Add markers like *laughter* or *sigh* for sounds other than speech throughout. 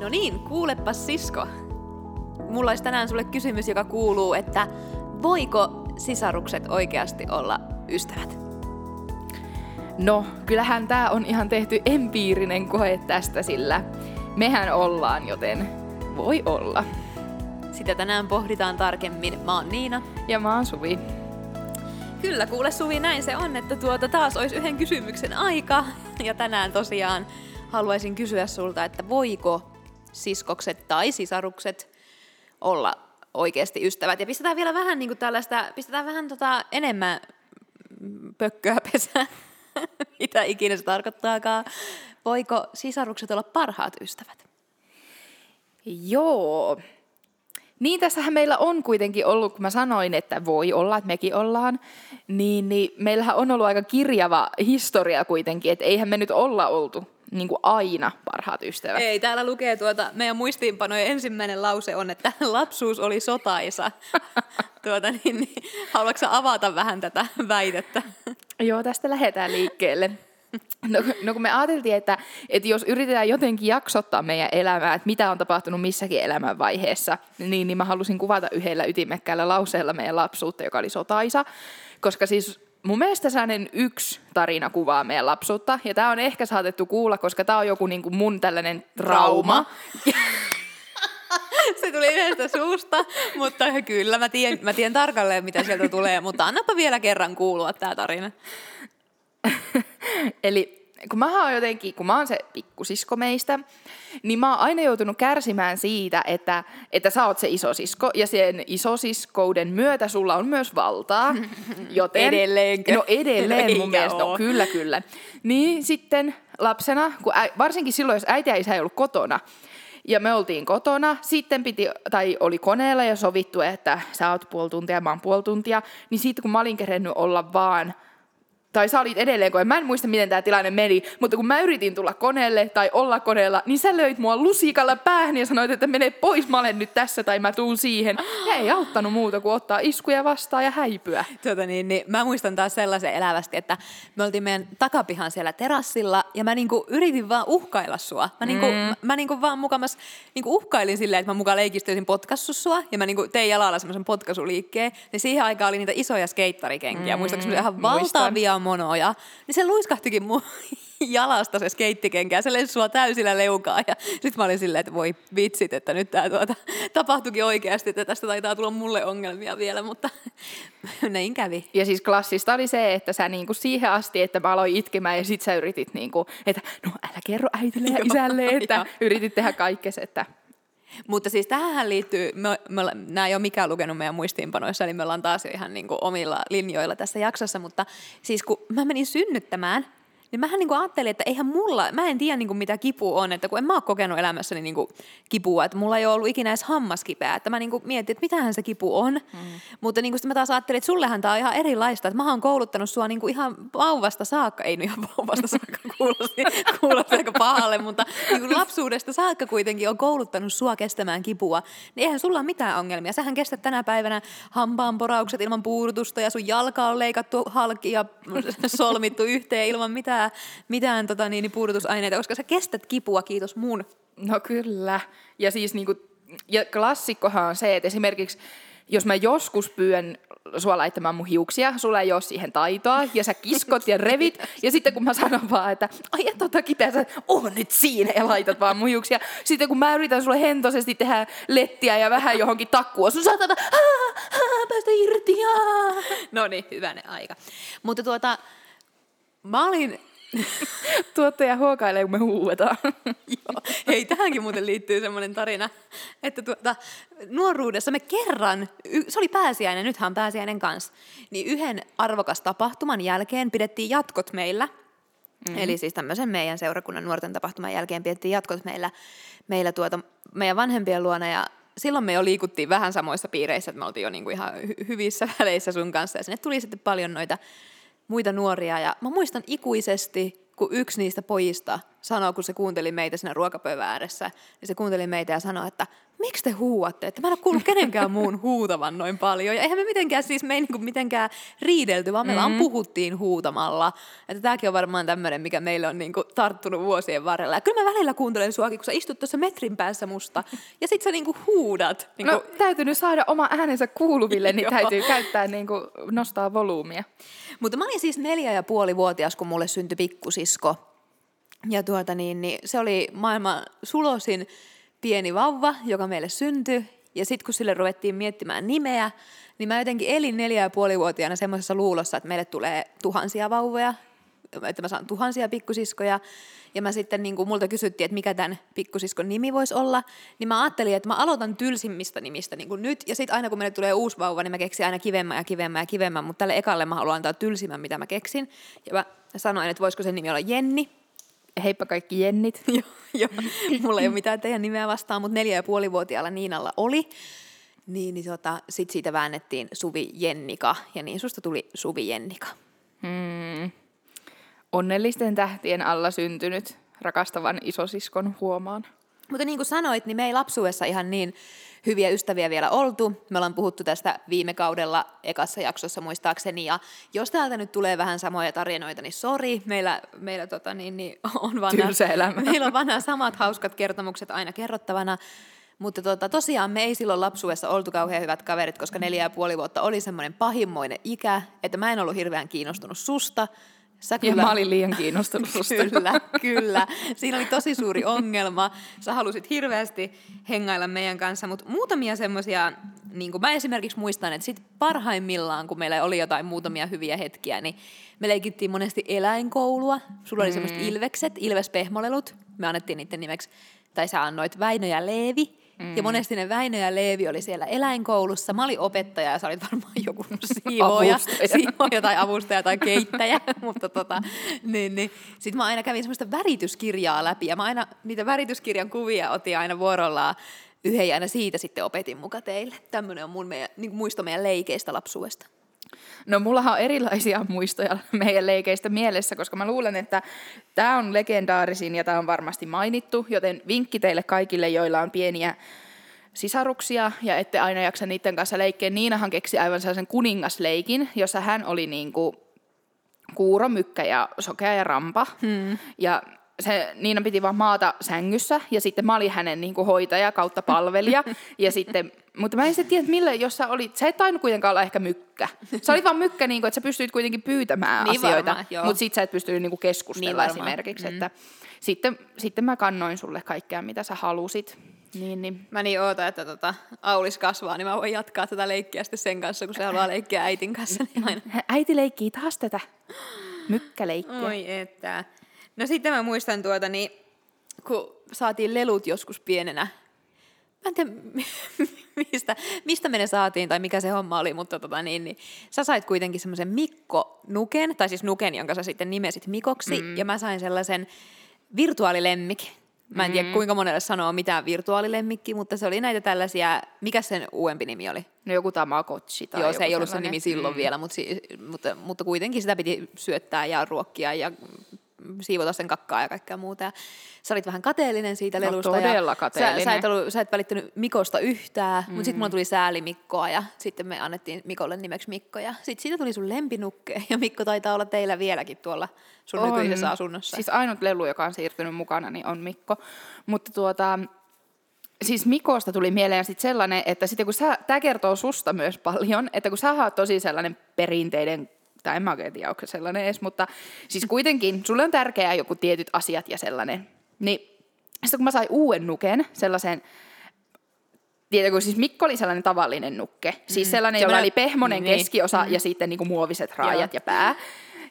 No niin, kuulepa sisko. Mulla olisi tänään sulle kysymys, joka kuuluu, että voiko sisarukset oikeasti olla ystävät? No, kyllähän tämä on ihan tehty empiirinen koe tästä, sillä mehän ollaan, joten voi olla. Sitä tänään pohditaan tarkemmin. Mä oon Niina. Ja mä oon Suvi. Kyllä, kuule Suvi, näin se on, että tuota taas olisi yhden kysymyksen aika. Ja tänään tosiaan haluaisin kysyä sulta, että voiko siskokset tai sisarukset olla oikeasti ystävät. Ja pistetään vielä vähän niin kuin tällaista, pistetään vähän tota enemmän pökköä pesään, *laughs* mitä ikinä se tarkoittaakaan. Voiko sisarukset olla parhaat ystävät? Joo. Niin tässähän meillä on kuitenkin ollut, kun mä sanoin, että voi olla, että mekin ollaan, niin, niin meillähän on ollut aika kirjava historia kuitenkin, että eihän me nyt olla oltu niin kuin aina parhaat ystävät. Ei, täällä lukee tuota, meidän muistiinpanojen ensimmäinen lause on, että *laughs* lapsuus oli sotaisa. *laughs* tuota, niin, niin, haluatko avata vähän tätä väitettä? Joo, tästä lähdetään liikkeelle. No, no kun me ajateltiin, että, että jos yritetään jotenkin jaksottaa meidän elämää, että mitä on tapahtunut missäkin elämänvaiheessa, niin, niin mä halusin kuvata yhdellä ytimekkäällä lauseella meidän lapsuutta, joka oli sotaisa. Koska siis mun mielestä sellainen yksi tarina kuvaa meidän lapsuutta, ja tämä on ehkä saatettu kuulla, koska tämä on joku niin kuin mun tällainen trauma. *laughs* Se tuli yhdestä suusta, mutta kyllä mä tiedän, mä tiedän tarkalleen, mitä sieltä tulee, mutta annapa vielä kerran kuulua tämä tarina. Eli kun mä oon jotenkin, kun mä oon se pikkusisko meistä, niin mä oon aina joutunut kärsimään siitä, että, että sä oot se isosisko, ja sen isosiskouden myötä sulla on myös valtaa. *laughs* Joten, Edelleenkö? No edelleen mun *laughs* mielestä, no, kyllä kyllä. Niin sitten lapsena, kun ä, varsinkin silloin, jos äiti ja isä ei ollut kotona, ja me oltiin kotona, sitten piti, tai oli koneella ja sovittu, että sä oot puoli tuntia, mä oon puoli tuntia, niin sitten kun mä olin kerennyt olla vaan tai sä olit edelleen, kun mä en muista, miten tämä tilanne meni, mutta kun mä yritin tulla koneelle tai olla koneella, niin sä löit mua lusikalla päähän ja sanoit, että mene pois, mä olen nyt tässä tai mä tuun siihen. Ja ei auttanut muuta kuin ottaa iskuja vastaan ja häipyä. Tota niin, niin, mä muistan taas sellaisen elävästi, että me oltiin meidän takapihan siellä terassilla ja mä niinku yritin vaan uhkailla sua. Mä, niinku, mm. mä, mä niinku vaan mukamas niinku uhkailin silleen, että mä mukaan leikistyisin potkassu sua ja mä niinku tein jalalla semmoisen potkasuliikkeen. Niin siihen aikaan oli niitä isoja skeittarikenkiä. Mm. Muistaakseni ihan valtavia monoja, niin se luiskahtikin mun *laughs* jalasta se skeittikenkä, se lensi sua täysillä leukaa. Ja sitten mä olin silleen, että voi vitsit, että nyt tämä tuota, tapahtuikin oikeasti, että tästä taitaa tulla mulle ongelmia vielä, mutta *laughs* näin kävi. Ja siis klassista oli se, että sä niinku siihen asti, että mä aloin itkemään ja sit sä yritit, niinku, että no älä kerro äitille ja *laughs* isälle, että yritit tehdä kaikkes, että mutta siis tähän liittyy, me, me, nämä ei ole mikään lukenut meidän muistiinpanoissa, eli me ollaan taas jo ihan niin kuin omilla linjoilla tässä jaksossa, mutta siis kun mä menin synnyttämään, niin mähän niin kuin ajattelin, että eihän mulla, mä en tiedä niin kuin mitä kipu on, että kun en mä ole kokenut elämässäni niin kuin kipua, että mulla ei ole ollut ikinä edes hammaskipeä, että mä niin kuin mietin, että mitähän se kipu on. Mm. Mutta niin kuin mä taas ajattelin, että sullehan tää on ihan erilaista, että mä oon kouluttanut sua niin kuin ihan vauvasta saakka, ei nyt ihan vauvasta saakka *laughs* kuulosti, kuulosti aika pahalle, mutta niin kuin lapsuudesta saakka kuitenkin on kouluttanut sua kestämään kipua, niin eihän sulla ole mitään ongelmia. Sähän kestät tänä päivänä hampaanporaukset ilman puudutusta ja sun jalka on leikattu halki ja solmittu yhteen ilman mitään mitään, mitään tota, niin, niin, puudutusaineita, koska sä kestät kipua, kiitos mun. No kyllä. Ja siis niinku, ja klassikkohan on se, että esimerkiksi jos mä joskus pyön sua laittamaan mun hiuksia, sulla ei ole siihen taitoa, ja sä kiskot ja revit, ja sitten kun mä sanon vaan, että ai et tota kipeä, sä on nyt siinä, ja laitat vaan mun hiuksia. Sitten kun mä yritän sulle hentosesti tehdä lettiä ja vähän johonkin takkua, sun saatana, päästä irti, No niin, hyvänä aika. Mutta tuota, mä olin *laughs* Tuottaja huokailee, kun me huuetaan. *laughs* Joo. Hei, tähänkin muuten liittyy semmoinen tarina, että tuota, nuoruudessa me kerran, se oli pääsiäinen, nythän on pääsiäinen kanssa, niin yhden arvokas tapahtuman jälkeen pidettiin jatkot meillä. Mm-hmm. Eli siis tämmöisen meidän seurakunnan nuorten tapahtuman jälkeen pidettiin jatkot meillä, meillä tuota, meidän vanhempien luona ja silloin me jo liikuttiin vähän samoissa piireissä, että me oltiin jo niinku ihan hy- hyvissä väleissä sun kanssa ja sinne tuli sitten paljon noita muita nuoria. Ja mä muistan ikuisesti, kun yksi niistä pojista sanoi, kun se kuunteli meitä siinä ruokapöydän ääressä, niin se kuunteli meitä ja sanoi, että miksi te huuatte, että mä en ole kuullut kenenkään muun huutavan noin paljon. Ja eihän me mitenkään, siis me ei niin mitenkään riidelty, vaan me mm-hmm. vaan puhuttiin huutamalla. Että tämäkin on varmaan tämmöinen, mikä meille on niin kuin tarttunut vuosien varrella. Ja kyllä mä välillä kuuntelen suakin, kun sä istut tuossa metrin päässä musta, ja sit sä niin kuin huudat. Niin kuin... No täytyy nyt saada oma äänensä kuuluville, niin *laughs* täytyy käyttää niin kuin nostaa volyymia. Mutta mä olin siis neljä ja puoli vuotias, kun mulle syntyi pikkusisko. Ja tuota niin, niin se oli maailman sulosin pieni vauva, joka meille syntyi. Ja sitten kun sille ruvettiin miettimään nimeä, niin mä jotenkin elin neljä ja puolivuotiaana semmoisessa luulossa, että meille tulee tuhansia vauvoja, että mä saan tuhansia pikkusiskoja. Ja mä sitten, niin kuin multa kysyttiin, että mikä tämän pikkusiskon nimi voisi olla, niin mä ajattelin, että mä aloitan tylsimmistä nimistä niin kuin nyt. Ja sitten aina kun meille tulee uusi vauva, niin mä keksin aina kivemmän ja kivemmän ja kivemmän, mutta tälle ekalle mä haluan antaa tylsimmän, mitä mä keksin. Ja mä sanoin, että voisiko sen nimi olla Jenni. Heippa kaikki Jennit. *laughs* joo, jo. mulla ei ole mitään teidän nimeä vastaan, mutta neljä ja puolivuotiaalla Niinalla oli. Niin, niin tota, sitten siitä väännettiin Suvi Jennika, ja niin susta tuli Suvi Jennika. Hmm. Onnellisten tähtien alla syntynyt rakastavan isosiskon huomaan. Mutta niin kuin sanoit, niin me ei lapsuudessa ihan niin hyviä ystäviä vielä oltu. Me ollaan puhuttu tästä viime kaudella ekassa jaksossa muistaakseni, ja jos täältä nyt tulee vähän samoja tarinoita, niin sori, meillä, meillä tota, niin, niin, on vanha, *laughs* meillä on vanha samat hauskat kertomukset aina kerrottavana, mutta tota, tosiaan me ei silloin lapsuudessa oltu kauhean hyvät kaverit, koska neljä ja puoli vuotta oli semmoinen pahimmoinen ikä, että mä en ollut hirveän kiinnostunut susta, Sä kyllä... Ja mä olin liian kiinnostunut susta. kyllä, kyllä. Siinä oli tosi suuri ongelma. Sä halusit hirveästi hengailla meidän kanssa, mutta muutamia semmoisia, niin kuin mä esimerkiksi muistan, että sit parhaimmillaan, kun meillä oli jotain muutamia hyviä hetkiä, niin me leikittiin monesti eläinkoulua. Sulla oli mm. semmoiset ilvekset, ilvespehmolelut. Me annettiin niiden nimeksi, tai sä annoit Väinö ja Leevi. Mm. Ja monesti ne Väinö ja Leevi oli siellä eläinkoulussa. Mä olin opettaja ja sä olit varmaan joku *laughs* siivoja, siivoja tai avustaja tai keittäjä. *laughs* Mutta tota, niin, niin. Sitten mä aina kävin semmoista värityskirjaa läpi ja mä aina niitä värityskirjan kuvia otin aina vuorollaan yhden ja aina siitä sitten opetin muka teille. Tämmöinen on mun meidän, niin muisto meidän leikeistä lapsuudesta. No mullahan on erilaisia *laughs* muistoja meidän leikeistä mielessä, koska mä luulen, että tämä on legendaarisin ja tämä on varmasti mainittu, joten vinkki teille kaikille, joilla on pieniä sisaruksia ja ette aina jaksa niiden kanssa leikkeä. Niinahan keksi aivan sellaisen kuningasleikin, jossa hän oli niin kuin kuuro, mykkä ja sokea ja rampa. Hmm. Ja se, Niina piti vaan maata sängyssä ja sitten mä olin hänen niin kuin hoitaja kautta palvelija. *laughs* ja sitten, mutta mä en sitten tiedä, millä, jos sä olit, sä et tainnut kuitenkaan olla ehkä mykkä. Sä olit vaan mykkä, niin kuin, että sä pystyit kuitenkin pyytämään niin asioita, mutta sitten sä et pystynyt niin kuin keskustella niin esimerkiksi. Mm. Että, sitten, sitten mä kannoin sulle kaikkea, mitä sä halusit. Niin, niin. Mä niin ootan, että tota, Aulis kasvaa, niin mä voin jatkaa tätä leikkiä sitten sen kanssa, kun se haluaa leikkiä äitin kanssa. Niin aina. Äiti leikkii taas tätä *gasps* mykkäleikkiä. Oi että. No sitten mä muistan tuota, niin, kun saatiin lelut joskus pienenä. Mä en tiedä, *laughs* mistä, mistä me ne saatiin tai mikä se homma oli, mutta tota, niin, niin, sä sait kuitenkin semmoisen Mikko Nuken, tai siis Nuken, jonka sä sitten nimesit Mikoksi, mm. ja mä sain sellaisen virtuaalilemmik. Mä en tiedä, mm. kuinka monelle sanoo mitään virtuaalilemmikki, mutta se oli näitä tällaisia, mikä sen uudempi nimi oli? No joku Tamagotchi tai Joo, se ei ollut sellainen. se nimi silloin mm. vielä, mutta, mutta, mutta kuitenkin sitä piti syöttää ja ruokkia ja siivota sen kakkaa ja kaikkea muuta. Ja sä olit vähän kateellinen siitä no, lelusta. todella ja kateellinen. Sä, sä, et ollut, sä et välittänyt Mikosta yhtään, mm. mutta sitten mulla tuli sääli Mikkoa ja sitten me annettiin Mikolle nimeksi Mikko. Ja sitten siitä tuli sun lempinukke *laughs* ja Mikko taitaa olla teillä vieläkin tuolla sun on. nykyisessä asunnossa. Siis ainut lelu, joka on siirtynyt mukana, niin on Mikko. Mutta tuota, siis Mikosta tuli mieleen sitten sellainen, että sitten kun sä, tämä kertoo susta myös paljon, että kun sä oot tosi sellainen perinteiden tai en mä oikein tiedä, onko se sellainen edes, mutta siis kuitenkin sulle on tärkeää joku tietyt asiat ja sellainen. Niin sitten kun mä sain uuden nuken, sellaisen, Tiedätkö, siis Mikko oli sellainen tavallinen nukke. Siis mm. sellainen, jolla oli pehmonen niin. keskiosa mm. ja sitten niin kuin muoviset raajat Joo. ja pää.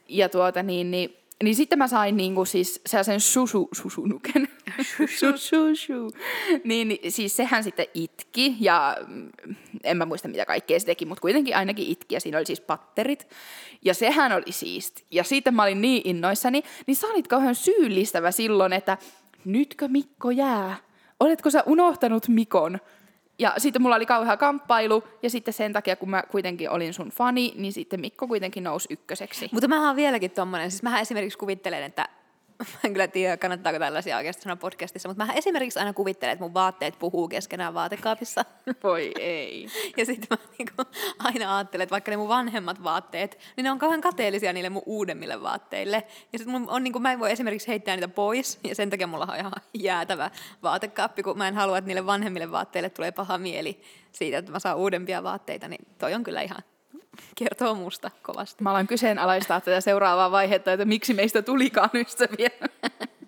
Ja tuota niin, niin niin sitten mä sain niinku siis sellaisen susu, susunuken. susu, *laughs* niin, niin, siis sehän sitten itki ja mm, en mä muista mitä kaikkea se teki, mutta kuitenkin ainakin itki ja siinä oli siis patterit. Ja sehän oli siisti. Ja siitä mä olin niin innoissani, niin sä olit kauhean syyllistävä silloin, että nytkö Mikko jää? Oletko sä unohtanut Mikon? Ja sitten mulla oli kauhea kamppailu, ja sitten sen takia, kun mä kuitenkin olin sun fani, niin sitten Mikko kuitenkin nousi ykköseksi. Mutta mä oon vieläkin tommonen, siis mä esimerkiksi kuvittelen, että *laughs* mä en kyllä tiedä, kannattaako tällaisia oikeasti sanoa podcastissa, mutta mä esimerkiksi aina kuvittelen, että mun vaatteet puhuu keskenään vaatekaapissa. *laughs* Voi ei. Ja sitten mä niinku aina ajattelen, että vaikka ne mun vanhemmat vaatteet, niin ne on kauhean kateellisia niille mun uudemmille vaatteille. Ja sitten mun on niinku, mä en voi esimerkiksi heittää niitä pois, ja sen takia mulla on ihan jäätävä vaatekaappi, kun mä en halua, että niille vanhemmille vaatteille tulee paha mieli siitä, että mä saan uudempia vaatteita, niin toi on kyllä ihan kertoo musta kovasti. Mä alan kyseenalaistaa tätä seuraavaa vaihetta, että miksi meistä tulikaan ystäviä.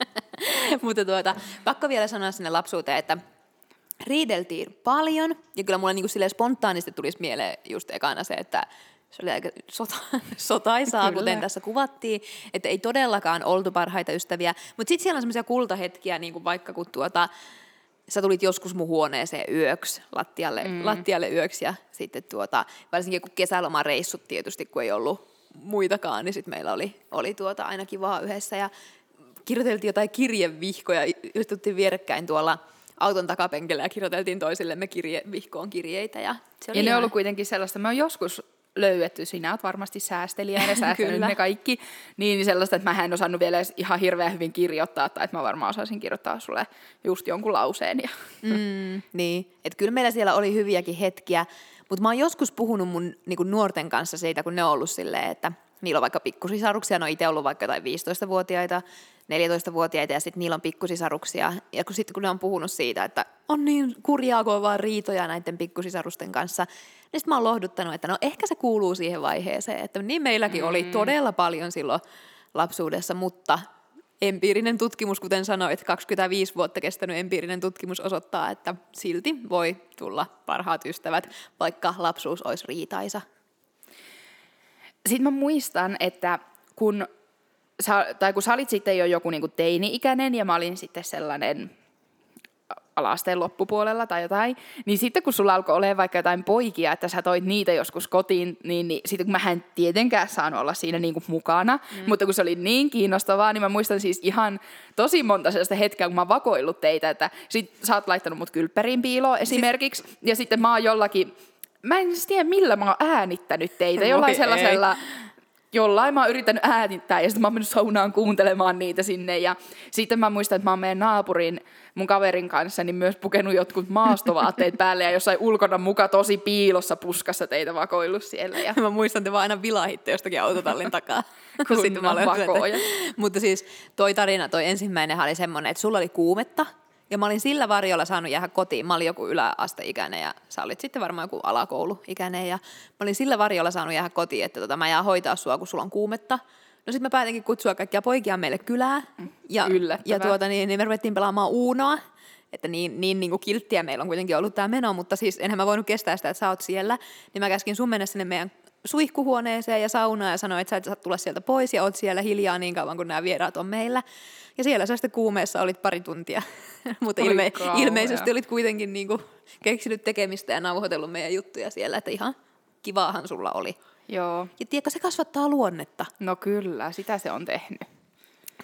*laughs* Mutta tuota, pakko vielä sanoa sinne lapsuuteen, että riideltiin paljon, ja kyllä mulle niinku spontaanisti tulisi mieleen just ekana se, että se oli aika sota, *laughs* sotaisaa, kyllä. kuten tässä kuvattiin, että ei todellakaan oltu parhaita ystäviä, mutta sitten siellä on semmoisia kultahetkiä, niin kuin vaikka kun tuota, sä tulit joskus mun huoneeseen yöksi, lattialle, mm. lattialle yöksi ja sitten tuota, varsinkin kun kesälomareissut tietysti, kun ei ollut muitakaan, niin sitten meillä oli, oli tuota aina kivaa yhdessä ja kirjoiteltiin jotain kirjevihkoja, istuttiin vierekkäin tuolla auton takapenkillä ja kirjoiteltiin toisillemme kirjevihkoon kirjeitä. Ja, se oli ja ne on ollut kuitenkin sellaista, me on joskus löydetty. Sinä olet varmasti säästelijä ja säästänyt ne kaikki. Niin sellaista, että mä en osannut vielä edes ihan hirveän hyvin kirjoittaa, tai että mä varmaan osaisin kirjoittaa sulle just jonkun lauseen. Ja. Mm, niin, että kyllä meillä siellä oli hyviäkin hetkiä, mutta mä oon joskus puhunut mun niin nuorten kanssa siitä, kun ne on ollut silleen, että niillä on vaikka pikkusisaruksia, ne on itse ollut vaikka jotain 15-vuotiaita, 14-vuotiaita ja sitten niillä on pikkusisaruksia. Ja kun sitten kun ne on puhunut siitä, että on niin kurjaa, kun on vaan riitoja näiden pikkusisarusten kanssa, niin sitten mä oon lohduttanut, että no ehkä se kuuluu siihen vaiheeseen, että niin meilläkin mm. oli todella paljon silloin lapsuudessa, mutta empiirinen tutkimus, kuten sanoit, 25 vuotta kestänyt empiirinen tutkimus osoittaa, että silti voi tulla parhaat ystävät, vaikka lapsuus olisi riitaisa. Sitten mä muistan, että kun sä, tai kun sä olit sitten jo joku niin teini-ikäinen ja mä olin sitten sellainen alasteen loppupuolella tai jotain, niin sitten kun sulla alkoi olla vaikka jotain poikia, että sä toit niitä joskus kotiin, niin, niin sitten kun mä en tietenkään saanut olla siinä niin kuin mukana, mm. mutta kun se oli niin kiinnostavaa, niin mä muistan siis ihan tosi monta sellaista hetkeä, kun mä oon vakoillut teitä, että sit sä oot laittanut mut kylppärin piiloon esimerkiksi, siis... ja sitten mä oon jollakin, mä en tiedä millä mä oon äänittänyt teitä, jollain sellaisella... Ei jollain mä oon yrittänyt äänittää ja sitten mä oon mennyt saunaan kuuntelemaan niitä sinne. Ja sitten mä muistan, että mä oon meidän naapurin, mun kaverin kanssa, niin myös pukenut jotkut maastovaatteet *laughs* päälle ja jossain ulkona muka tosi piilossa puskassa teitä vakoillut siellä. Ja... *laughs* Mä muistan, että te vaan aina vilahitte jostakin autotallin takaa. *laughs* kun sitten mä olen Mutta siis toi tarina, toi ensimmäinen oli semmoinen, että sulla oli kuumetta ja mä olin sillä varjolla saanut jäädä kotiin. Mä olin joku yläasteikäinen ja sä olit sitten varmaan joku alakouluikäinen. Ja mä olin sillä varjolla saanut jäädä kotiin, että tota, mä jään hoitaa sua, kun sulla on kuumetta. No sitten mä päätinkin kutsua kaikkia poikia meille kylään. Ja, ja tuota, niin, niin me ruvettiin pelaamaan uunoa. Että niin, niin, niin kuin kilttiä meillä on kuitenkin ollut tämä meno, mutta siis enhän mä voinut kestää sitä, että sä oot siellä. Niin mä käskin sun mennä sinne meidän suihkuhuoneeseen ja saunaan ja sanoin, että sä et saa tulla sieltä pois ja oot siellä hiljaa niin kauan, kun nämä vieraat on meillä. Ja siellä sä sitten kuumeessa olit pari tuntia, *laughs* mutta ilme- ilmeisesti olit kuitenkin niinku keksinyt tekemistä ja nauhoitellut meidän juttuja siellä, että ihan kivaahan sulla oli. Joo. Ja tiedätkö, se kasvattaa luonnetta. No kyllä, sitä se on tehnyt.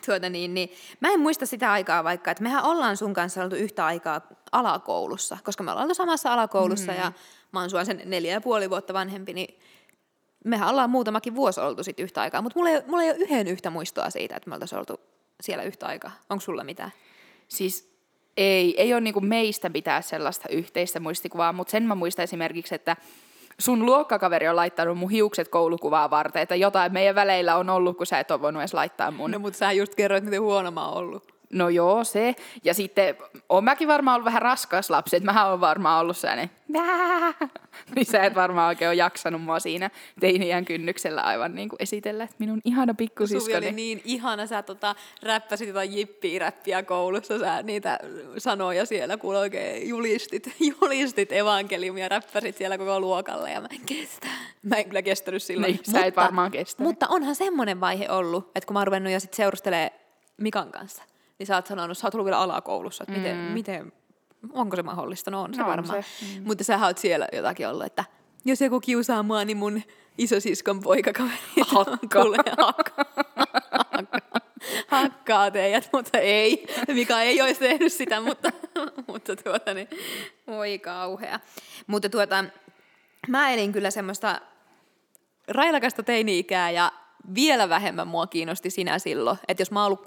Tuota niin, niin, mä en muista sitä aikaa vaikka, että mehän ollaan sun kanssa oltu yhtä aikaa alakoulussa, koska me ollaan oltu samassa alakoulussa mm. ja mä oon sua sen neljä ja puoli vuotta vanhempi, niin mehän ollaan muutamakin vuosi oltu sitten yhtä aikaa, mutta mulla ei, mulla ei ole yhden yhtä muistoa siitä, että me oltaisiin oltu siellä yhtä aikaa? Onko sulla mitään? Siis ei, ei ole niinku meistä pitää sellaista yhteistä muistikuvaa, mutta sen mä muistan esimerkiksi, että sun luokkakaveri on laittanut mun hiukset koulukuvaa varten, että jotain meidän väleillä on ollut, kun sä et ole voinut edes laittaa mun. No mutta sä just kerroit, miten huono mä oon ollut. No joo, se. Ja sitten on mäkin varmaan ollut vähän raskas lapsi, että mähän on varmaan ollut sellainen, *laughs* niin sä et varmaan oikein ole jaksanut mua siinä teiniän kynnyksellä aivan niin kuin esitellä, että minun ihana pikkusiskoni. Suvi oli niin ihana, sä tota, räppäsit jotain jippiä-räppiä koulussa, sä niitä sanoja siellä, kun oikein julistit, *laughs* julistit evankeliumia, räppäsit siellä koko luokalle ja mä en kestä. Mä en kyllä kestänyt silloin. Niin, sä et varmaan kestä. Mutta onhan semmoinen vaihe ollut, että kun mä oon ruvennut jo sit seurustelemaan Mikan kanssa, niin sä oot sanonut, sä oot ollut vielä alakoulussa, että miten, mm. miten, onko se mahdollista? No on se no, varmaan. Se. Mm. Mutta sä oot siellä jotakin ollut, että jos joku kiusaa mua, niin mun isosiskon poikakaveri hakkaa. *laughs* hakka. hakkaa teidät, mutta ei. Mika ei olisi tehnyt sitä, mutta, mutta tuota niin, voi kauhea. Mutta tuota, mä elin kyllä semmoista railakasta teini-ikää ja vielä vähemmän mua kiinnosti sinä silloin. Että jos mä oon ollut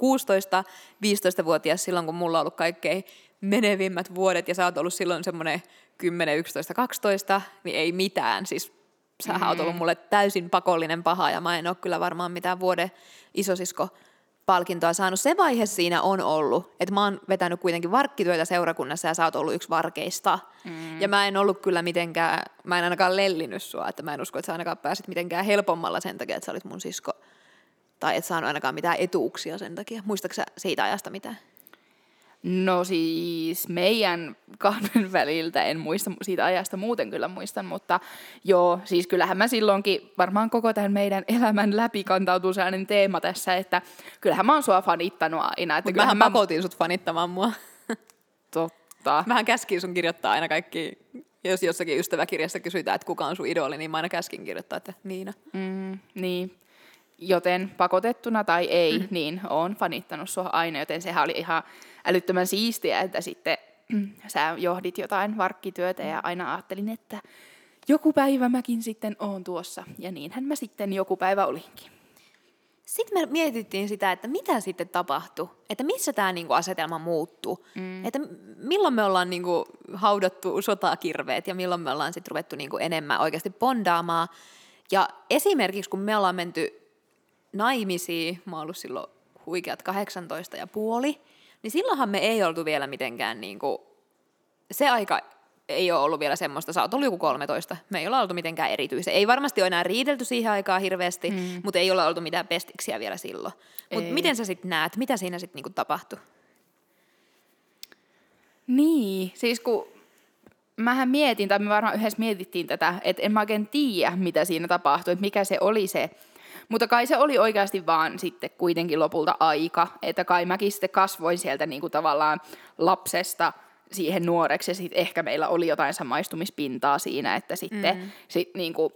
16-15-vuotias silloin, kun mulla on ollut kaikkein menevimmät vuodet, ja sä oot ollut silloin semmoinen 10, 11, 12, niin ei mitään. Siis sähän mm. oot ollut mulle täysin pakollinen paha, ja mä en ole kyllä varmaan mitään vuoden isosisko palkintoa saanut. Se vaihe siinä on ollut, että mä oon vetänyt kuitenkin varkkityötä seurakunnassa ja sä oot ollut yksi varkeista. Mm. Ja mä en ollut kyllä mitenkään, mä en ainakaan lellinyt sua, että mä en usko, että sä ainakaan pääsit mitenkään helpommalla sen takia, että sä olit mun sisko. Tai et saanut ainakaan mitään etuuksia sen takia. Muistatko siitä ajasta mitään? No siis meidän kahden *laughs* väliltä en muista siitä ajasta muuten kyllä muistan, mutta joo, siis kyllähän mä silloinkin varmaan koko tämän meidän elämän läpi kantautuu sellainen teema tässä, että kyllähän mä oon sua fanittanut aina. Että mähän mä pakotin sut fanittamaan mua. Totta. Mähän käskin sun kirjoittaa aina kaikki, jos jossakin ystäväkirjassa kysytään, että kuka on sun idoli, niin mä aina käskin kirjoittaa, että Niina. Mm, niin, joten pakotettuna tai ei, mm. niin on fanittanut sua aina, joten sehän oli ihan älyttömän siistiä, että sitten *clears throat* sä johdit jotain varkkityötä ja aina ajattelin, että joku päivä mäkin sitten oon tuossa. Ja niinhän mä sitten joku päivä olinkin. Sitten me mietittiin sitä, että mitä sitten tapahtui, että missä tämä niinku asetelma muuttuu, mm. että milloin me ollaan niinku haudattu sotakirveet ja milloin me ollaan sitten ruvettu niinku enemmän oikeasti bondaamaan. Ja esimerkiksi kun me ollaan menty naimisiin, mä oon ollut silloin huikeat 18 ja puoli, niin silloinhan me ei oltu vielä mitenkään niin kuin, se aika ei ole ollut vielä semmoista, sä oot ollut joku 13, me ei olla oltu mitenkään erityisen. Ei varmasti ole enää riidelty siihen aikaan hirveästi, mm. mutta ei ole oltu mitään pestiksiä vielä silloin. Mutta miten sä sitten näet, mitä siinä sitten niinku tapahtui? Niin, siis kun mähän mietin, tai me varmaan yhdessä mietittiin tätä, että en mä oikein tiedä, mitä siinä tapahtui, että mikä se oli se mutta kai se oli oikeasti vaan sitten kuitenkin lopulta aika, että kai mäkin sitten kasvoin sieltä niin kuin tavallaan lapsesta siihen nuoreksi ja sitten ehkä meillä oli jotain samaistumispintaa siinä, että sitten mm. sit niin kuin,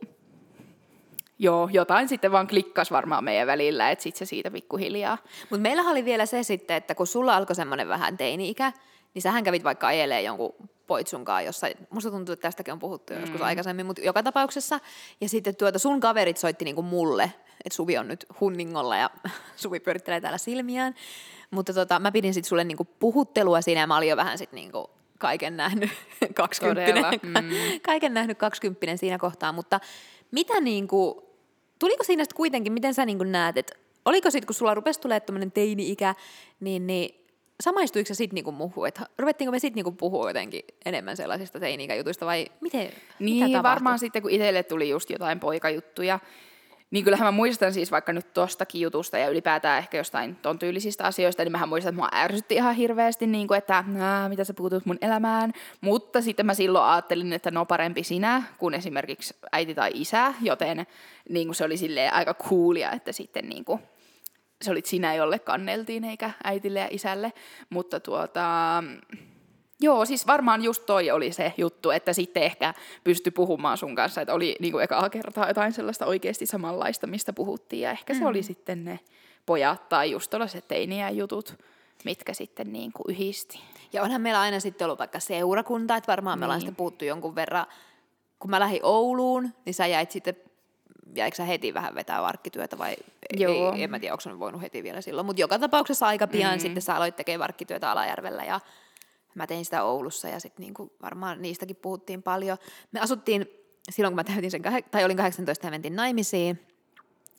joo, jotain sitten vaan klikkas varmaan meidän välillä, että sitten se siitä pikkuhiljaa. Mutta meillä oli vielä se sitten, että kun sulla alkoi semmoinen vähän teini-ikä, niin sähän kävit vaikka ajelee jonkun poitsunkaan jossain, musta tuntuu, että tästäkin on puhuttu mm. joskus aikaisemmin, mutta joka tapauksessa. Ja sitten tuota sun kaverit soitti niinku mulle, että Suvi on nyt hunningolla ja *laughs* Suvi pyörittelee täällä silmiään. Mutta tota, mä pidin sitten sulle niinku puhuttelua siinä ja mä olin jo vähän sitten niinku kaiken nähnyt *laughs* kaksikymppinen. *laughs* Mm. kaiken nähnyt kaksikymppinen siinä kohtaa, mutta mitä niinku, tuliko siinä sitten kuitenkin, miten sä niinku näet, että oliko sitten, kun sulla rupesi tulemaan tämmöinen teini-ikä, niin, niin samaistuiko se sitten niinku muuhun, että ruvettiinko me sitten niinku puhua jotenkin enemmän sellaisista teini-ikäjutuista vai miten, Niin, mitä varmaan sitten kun itselle tuli just jotain poikajuttuja, niin kyllähän mä muistan siis vaikka nyt tostakin jutusta ja ylipäätään ehkä jostain ton tyylisistä asioista, niin mähän muistan, että mua ärsytti ihan hirveästi, niin kuin, että mitä sä puutut mun elämään. Mutta sitten mä silloin ajattelin, että no parempi sinä kuin esimerkiksi äiti tai isä, joten niin kuin se oli silleen aika coolia, että sitten niin kuin, se olit sinä, jolle kanneltiin, eikä äitille ja isälle. Mutta tuota, Joo, siis varmaan just toi oli se juttu, että sitten ehkä pystyi puhumaan sun kanssa, että oli niin kuin ekaa kertaa jotain sellaista oikeasti samanlaista, mistä puhuttiin, ja ehkä mm. se oli sitten ne pojat tai just tällaiset teiniä jutut, mitkä sitten niin kuin yhdisti. Ja onhan meillä aina sitten ollut vaikka seurakunta, että varmaan niin. me ollaan niin. sitten puhuttu jonkun verran, kun mä lähdin Ouluun, niin sä jäit sitten jäikö sä heti vähän vetää varkkityötä vai Joo. Ei, en mä tiedä, onko voinut heti vielä silloin, mutta joka tapauksessa aika pian mm. sitten sä aloit tekemään varkkityötä Alajärvellä ja mä tein sitä Oulussa ja sitten niinku varmaan niistäkin puhuttiin paljon. Me asuttiin silloin, kun mä täytin sen, tai olin 18 ja mentiin naimisiin,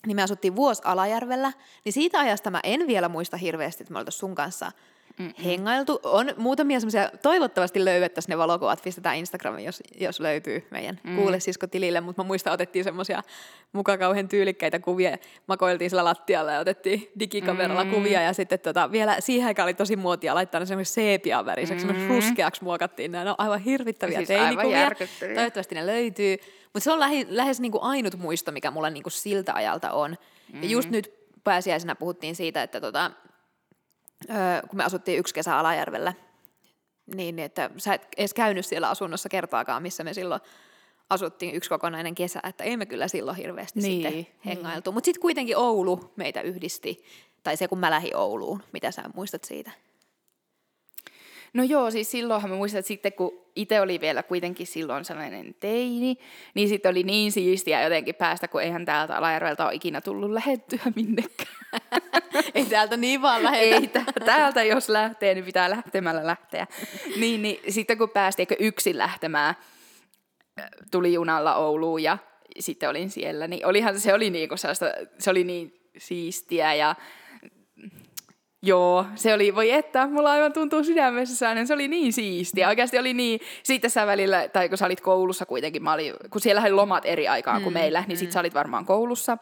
niin me asuttiin vuosi Alajärvellä, niin siitä ajasta mä en vielä muista hirveästi, että me oltaisiin sun kanssa – Mm-mm. hengailtu. On muutamia semmoisia, toivottavasti löydettäisiin ne valokuvat, pistetään Instagramiin, jos, jos löytyy meidän mm. kuule tilille, mutta mä muistan, otettiin semmoisia muka kauhean tyylikkäitä kuvia, makoiltiin sillä lattialla ja otettiin digikameralla mm. kuvia ja sitten tota, vielä siihen aikaan oli tosi muotia laittaa ne semmoisen seepian väriseksi, mm. ruskeaksi muokattiin nämä, ne on aivan hirvittäviä siis teinikuvia. Aivan Toivottavasti ne löytyy, mutta se on lähi, lähes niinku ainut muisto, mikä mulla niinku siltä ajalta on. Mm. Ja just nyt pääsiäisenä puhuttiin siitä, että tota, öö, kun me asuttiin yksi kesä Alajärvellä, niin että sä et edes käynyt siellä asunnossa kertaakaan, missä me silloin asuttiin yksi kokonainen kesä, että ei me kyllä silloin hirveästi niin, sitten niin. hengailtu. Niin. Mutta sitten kuitenkin Oulu meitä yhdisti, tai se kun mä lähdin Ouluun, mitä sä muistat siitä? No joo, siis silloinhan mä muistan, että sitten kun itse oli vielä kuitenkin silloin sellainen teini, niin sitten oli niin siistiä jotenkin päästä, kun eihän täältä Alajärveltä ole ikinä tullut lähettyä minnekään. *laughs* Ei täältä niin vaan lähetä. Ei, täältä jos lähtee, niin pitää lähtemällä lähteä. niin, niin sitten kun päästiin yksin lähtemään, tuli junalla Ouluun ja sitten olin siellä, niin olihan se oli niin kuin se oli niin siistiä ja Joo, se oli, voi että, mulla aivan tuntuu sydämessä sellainen, se oli niin siistiä. Oikeasti oli niin, sitten sä välillä, tai kun sä olit koulussa kuitenkin, mä olin, kun siellä oli lomat eri aikaan kuin mm, meillä, niin mm. sit sä olit varmaan koulussa.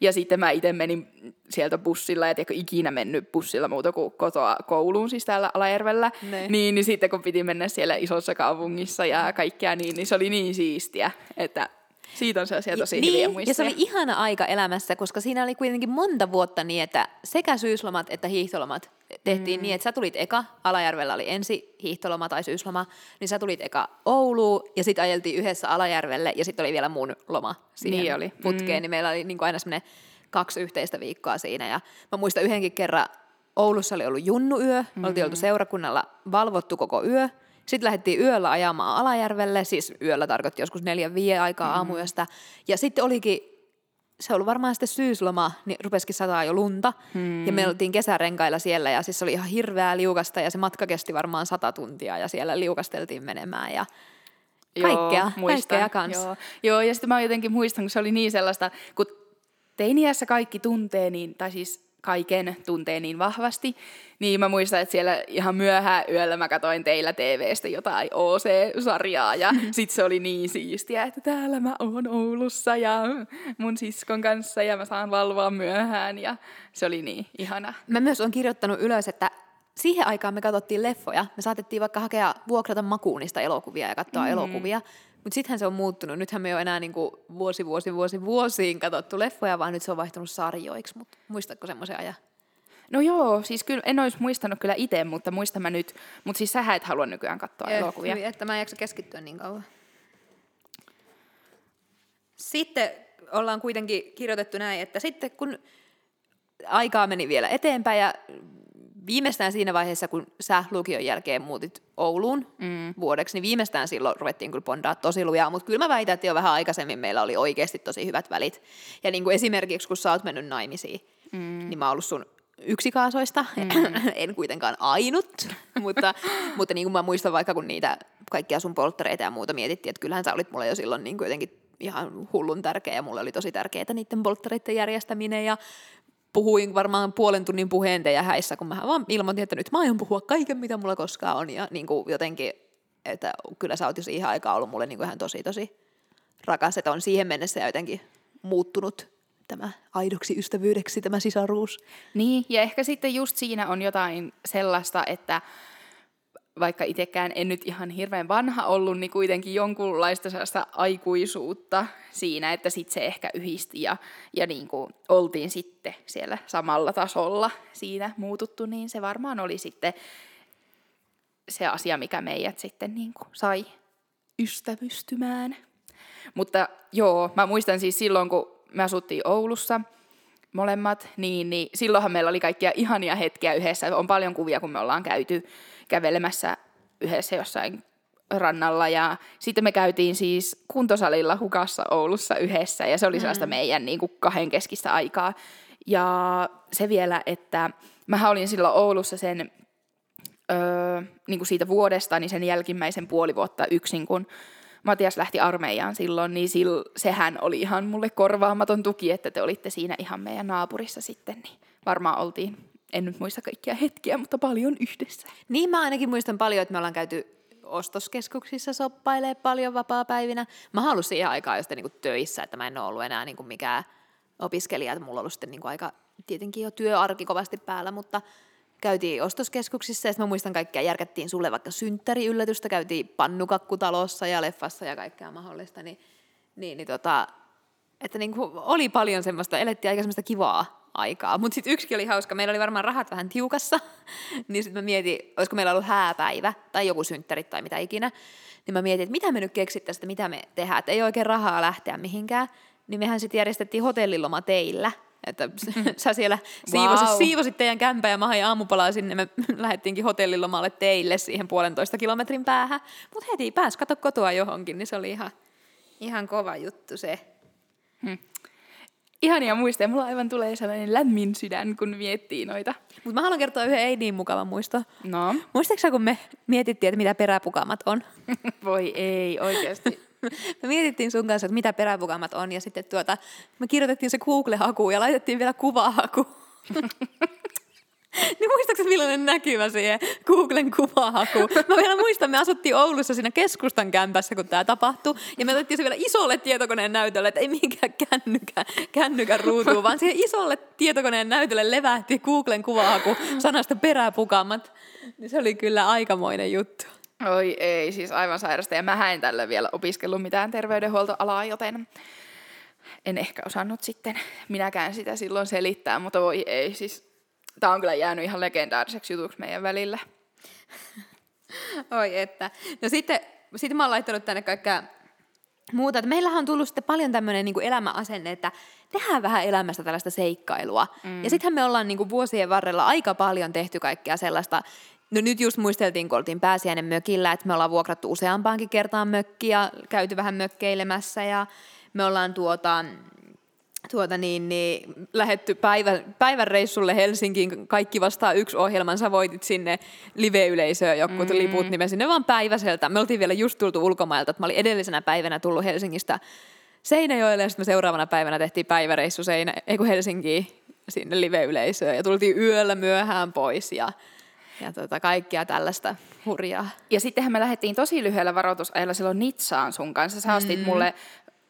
Ja sitten mä itse menin sieltä bussilla, ja tiedätkö, ikinä mennyt bussilla muuta kuin kotoa kouluun, siis täällä Alajärvellä. Niin, niin sitten kun piti mennä siellä isossa kaupungissa ja kaikkea niin, niin se oli niin siistiä, että siitä on sellaisia tosi niin, hyviä muistoja. Ja se oli ihana aika elämässä, koska siinä oli kuitenkin monta vuotta niin, että sekä syyslomat että hiihtolomat tehtiin mm. niin, että sä tulit eka, Alajärvellä oli ensi hiihtoloma tai syysloma, niin sä tulit eka Ouluun ja sitten ajeltiin yhdessä Alajärvelle ja sitten oli vielä mun loma siihen niin oli. putkeen, mm. niin meillä oli niin kuin aina semmoinen kaksi yhteistä viikkoa siinä ja mä muistan yhdenkin kerran Oulussa oli ollut junnuyö, mm. oltiin oltu seurakunnalla valvottu koko yö, sitten lähdettiin yöllä ajamaan Alajärvelle, siis yöllä tarkoitti joskus neljän viiden aikaa mm. aamuyöstä. Ja sitten olikin, se oli varmaan sitten syysloma, niin rupesikin sataa jo lunta. Mm. Ja me oltiin kesärenkailla siellä ja siis oli ihan hirveää liukasta ja se matka kesti varmaan sata tuntia ja siellä liukasteltiin menemään ja kaikkea, Joo, muistan. kaikkea kanssa. Joo. Joo, ja sitten mä jotenkin muistan, kun se oli niin sellaista, kun teiniässä kaikki tuntee, niin, tai siis kaiken tuntee niin vahvasti. Niin mä muistan, että siellä ihan myöhään yöllä mä katsoin teillä TVstä jotain OC-sarjaa ja sit se oli niin siistiä, että täällä mä oon Oulussa ja mun siskon kanssa ja mä saan valvoa myöhään ja se oli niin ihana. Mä myös on kirjoittanut ylös, että siihen aikaan me katsottiin leffoja. Me saatettiin vaikka hakea vuokrata makuunista elokuvia ja katsoa mm. elokuvia. Mutta sittenhän se on muuttunut. Nythän me ei ole enää niinku vuosi, vuosi, vuosi, vuosiin katsottu leffoja, vaan nyt se on vaihtunut sarjoiksi. Mut muistatko semmoisen ajan? No joo, siis kyllä en olisi muistanut kyllä itse, mutta muistan mä nyt. Mutta siis sä et halua nykyään katsoa ja, elokuvia. Hyvin, että mä en jaksa keskittyä niin kauan. Sitten ollaan kuitenkin kirjoitettu näin, että sitten kun aikaa meni vielä eteenpäin ja viimeistään siinä vaiheessa, kun sä lukion jälkeen muutit Ouluun mm. vuodeksi, niin viimeistään silloin ruvettiin kyllä bondaa tosi lujaa, mutta kyllä mä väitän, että jo vähän aikaisemmin meillä oli oikeasti tosi hyvät välit. Ja niin kuin esimerkiksi, kun sä oot mennyt naimisiin, mm. niin mä oon ollut sun yksi kaasoista, mm. *laughs* en kuitenkaan ainut, *laughs* mutta, mutta niin kuin mä muistan vaikka, kun niitä kaikkia sun polttareita ja muuta mietittiin, että kyllähän sä olit mulle jo silloin niin kuin jotenkin ihan hullun tärkeä ja mulle oli tosi tärkeää niiden polttareiden järjestäminen ja puhuin varmaan puolen tunnin puheen ja häissä, kun mä vaan ilmoitin, että nyt mä aion puhua kaiken, mitä mulla koskaan on. Ja niin kuin jotenkin, että kyllä sä oot jo siihen aikaan ollut mulle niin kuin ihan tosi, tosi rakas, että on siihen mennessä jotenkin muuttunut tämä aidoksi ystävyydeksi, tämä sisaruus. Niin, ja ehkä sitten just siinä on jotain sellaista, että vaikka itsekään en nyt ihan hirveän vanha ollut, niin kuitenkin jonkunlaista sellaista aikuisuutta siinä, että sitten se ehkä yhdisti ja, ja niin kuin oltiin sitten siellä samalla tasolla siinä muututtu, niin se varmaan oli sitten se asia, mikä meidät sitten niin kuin sai ystävystymään. Mutta joo, mä muistan siis silloin, kun me asuttiin Oulussa molemmat, niin, niin silloinhan meillä oli kaikkia ihania hetkiä yhdessä. On paljon kuvia, kun me ollaan käyty kävelemässä yhdessä jossain rannalla ja sitten me käytiin siis kuntosalilla hukassa Oulussa yhdessä ja se oli sellaista mm. meidän niin kuin kahden keskistä aikaa. Ja se vielä, että mä olin silloin Oulussa sen öö, niin kuin siitä vuodesta, niin sen jälkimmäisen puoli vuotta yksin, kun Matias lähti armeijaan silloin, niin sil, sehän oli ihan mulle korvaamaton tuki, että te olitte siinä ihan meidän naapurissa sitten, niin varmaan oltiin en nyt muista kaikkia hetkiä, mutta paljon yhdessä. Niin mä ainakin muistan paljon, että me ollaan käyty ostoskeskuksissa soppailee paljon vapaa-päivinä. Mä ollut siihen aikaan jo sitten niin töissä, että mä en ole ollut enää niin kuin mikään opiskelija, että mulla on ollut sitten niin kuin aika tietenkin jo työarki kovasti päällä, mutta käytiin ostoskeskuksissa ja mä muistan kaikkea, järkättiin sulle vaikka synttäriyllätystä, käytiin pannukakkutalossa ja leffassa ja kaikkea mahdollista, niin, niin, niin tota, että niin kuin oli paljon semmoista, elettiin aika semmoista kivaa aikaa. Mutta sitten yksikin oli hauska, meillä oli varmaan rahat vähän tiukassa, *laughs* niin sitten mä mietin, olisiko meillä ollut hääpäivä tai joku synttärit tai mitä ikinä, niin mä mietin, että mitä me nyt keksittäisiin, että mitä me tehdään, että ei oikein rahaa lähteä mihinkään, niin mehän sitten järjestettiin hotelliloma teillä, Että *laughs* sä siellä siivosit, Vau. siivosit teidän kämpää ja mä hain aamupalaa sinne. Me *laughs* lähdettiinkin hotellilomalle teille siihen puolentoista kilometrin päähän. Mutta heti pääs kato kotoa johonkin, niin se oli ihan, ihan kova juttu se. Ihania muistoja. Mulla aivan tulee sellainen lämmin sydän, kun miettii noita. Mutta mä haluan kertoa yhden ei niin mukavan muiston. No, Muistatko sä, kun me mietittiin, että mitä peräpukamat on? *laughs* voi ei, oikeasti. *laughs* Me mietittiin sun kanssa, että mitä peräpukamat on, ja sitten tuota, me kirjoitettiin se Google-haku ja laitettiin vielä kuvahaku. *laughs* *laughs* niin muistatko sä, millainen näkymä siihen Googlen kuvahaku? Mä vielä muistan, me asuttiin Oulussa siinä keskustan kämpässä, kun tämä tapahtui, ja me otettiin se vielä isolle tietokoneen näytölle, että ei minkään kännykän, kännykän ruutuun, vaan siihen isolle tietokoneen näytölle levähti Googlen kuvahaku sanasta peräpukamat. Niin se oli kyllä aikamoinen juttu. Oi ei, siis aivan sairasta. Ja mä en tällä vielä opiskellut mitään terveydenhuoltoalaa, joten en ehkä osannut sitten minäkään sitä silloin selittää, mutta voi ei, siis tää on kyllä jäänyt ihan legendaariseksi jutuksi meidän välillä. Oi että. No sitten, sitten mä oon laittanut tänne kaikkea muuta. Että meillähän on tullut sitten paljon tämmöinen niin elämäasenne, että tehdään vähän elämästä tällaista seikkailua. Mm. Ja sittenhän me ollaan niin kuin vuosien varrella aika paljon tehty kaikkea sellaista, No nyt just muisteltiin, kun oltiin pääsiäinen mökillä, että me ollaan vuokrattu useampaankin kertaan mökkiä, käyty vähän mökkeilemässä ja me ollaan tuota, tuota niin, niin, lähetty päivän, päivän reissulle Helsinkiin, kaikki vastaa yksi ohjelman, sä voitit sinne live-yleisöön joku mm. liput, niin me sinne vaan päiväseltä. Me oltiin vielä just tultu ulkomailta, että mä olin edellisenä päivänä tullut Helsingistä Seinäjoelle ja sitten me seuraavana päivänä tehtiin päiväreissu Seinä, ei kun Helsinkiin sinne live-yleisöön ja tultiin yöllä myöhään pois ja, ja tota, kaikkia tällaista hurjaa. Ja sittenhän me lähdettiin tosi lyhyellä varoitusajalla silloin Nitsaan sun kanssa. Sä mm. mulle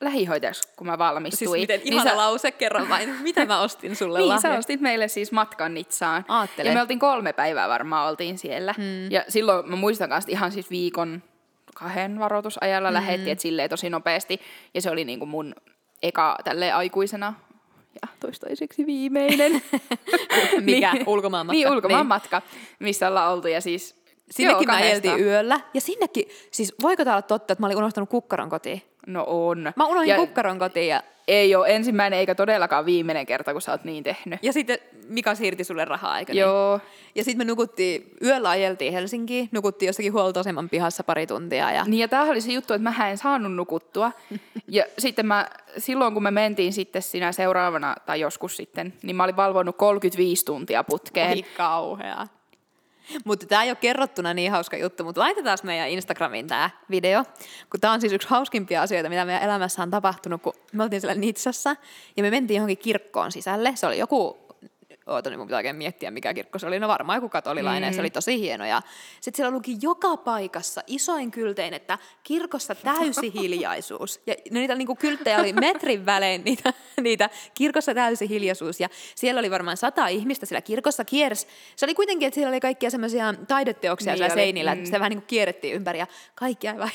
lähihoitajaksi, kun mä valmistuin. Siis miten ihana niin sä... lause, kerran vain. Mitä mä ostin sulle *laughs* Niin, lahja? sä ostit meille siis matkan Nitsaan. Aattele. Ja me oltiin kolme päivää varmaan oltiin siellä. Mm. Ja silloin mä muistan kanssa ihan siis viikon kahden varoitusajalla mm. lähettiin, että silleen tosi nopeasti. Ja se oli niinku mun eka tälle aikuisena ja toistaiseksi viimeinen. *laughs* Mikä? Ulkomaanmatka? Niin, Niin. ulkomaanmatka, missä ollaan oltu. Ja siis Sinnekin joo, mä ajeltiin yöllä. Ja sinnekin, siis voiko tää olla totta, että mä olin unohtanut kukkaron kotiin? No on. Mä unohdin ja kukkaron kotiin ja, Ei ole ensimmäinen eikä todellakaan viimeinen kerta, kun sä oot niin tehnyt. ja sitten Mika siirti sulle rahaa, eikö niin? Joo. Ja sitten me nukuttiin, yöllä ajeltiin Helsinkiin, nukuttiin jossakin huoltoaseman pihassa pari tuntia. Ja... Niin ja tämähän oli se juttu, että mä en saanut nukuttua. *laughs* Ja sitten mä, silloin kun me mentiin sitten siinä seuraavana, tai joskus sitten, niin mä olin valvonut 35 tuntia putkeen. Oi kauhea. Mutta tämä ei ole kerrottuna niin hauska juttu, mutta laitetaan meidän Instagramiin tämä video, kun tämä on siis yksi hauskimpia asioita, mitä meidän elämässä on tapahtunut, kun me oltiin siellä Nitsassa ja me mentiin johonkin kirkkoon sisälle. Se oli joku Oota, niin mun pitää oikein miettiä, mikä kirkko se oli. No varmaan joku katolilainen, mm. se oli tosi hieno. Ja sitten siellä luki joka paikassa isoin kyltein, että kirkossa täysi hiljaisuus. Ja no niitä niinku kylttejä oli metrin välein, niitä, niitä kirkossa täysi hiljaisuus. Ja siellä oli varmaan sata ihmistä siellä kirkossa kiersi. Se oli kuitenkin, että siellä oli kaikkia semmoisia taideteoksia Niin siellä oli, seinillä. mm. Sitä vähän niin kuin kierrettiin ympäri ja kaikki aivan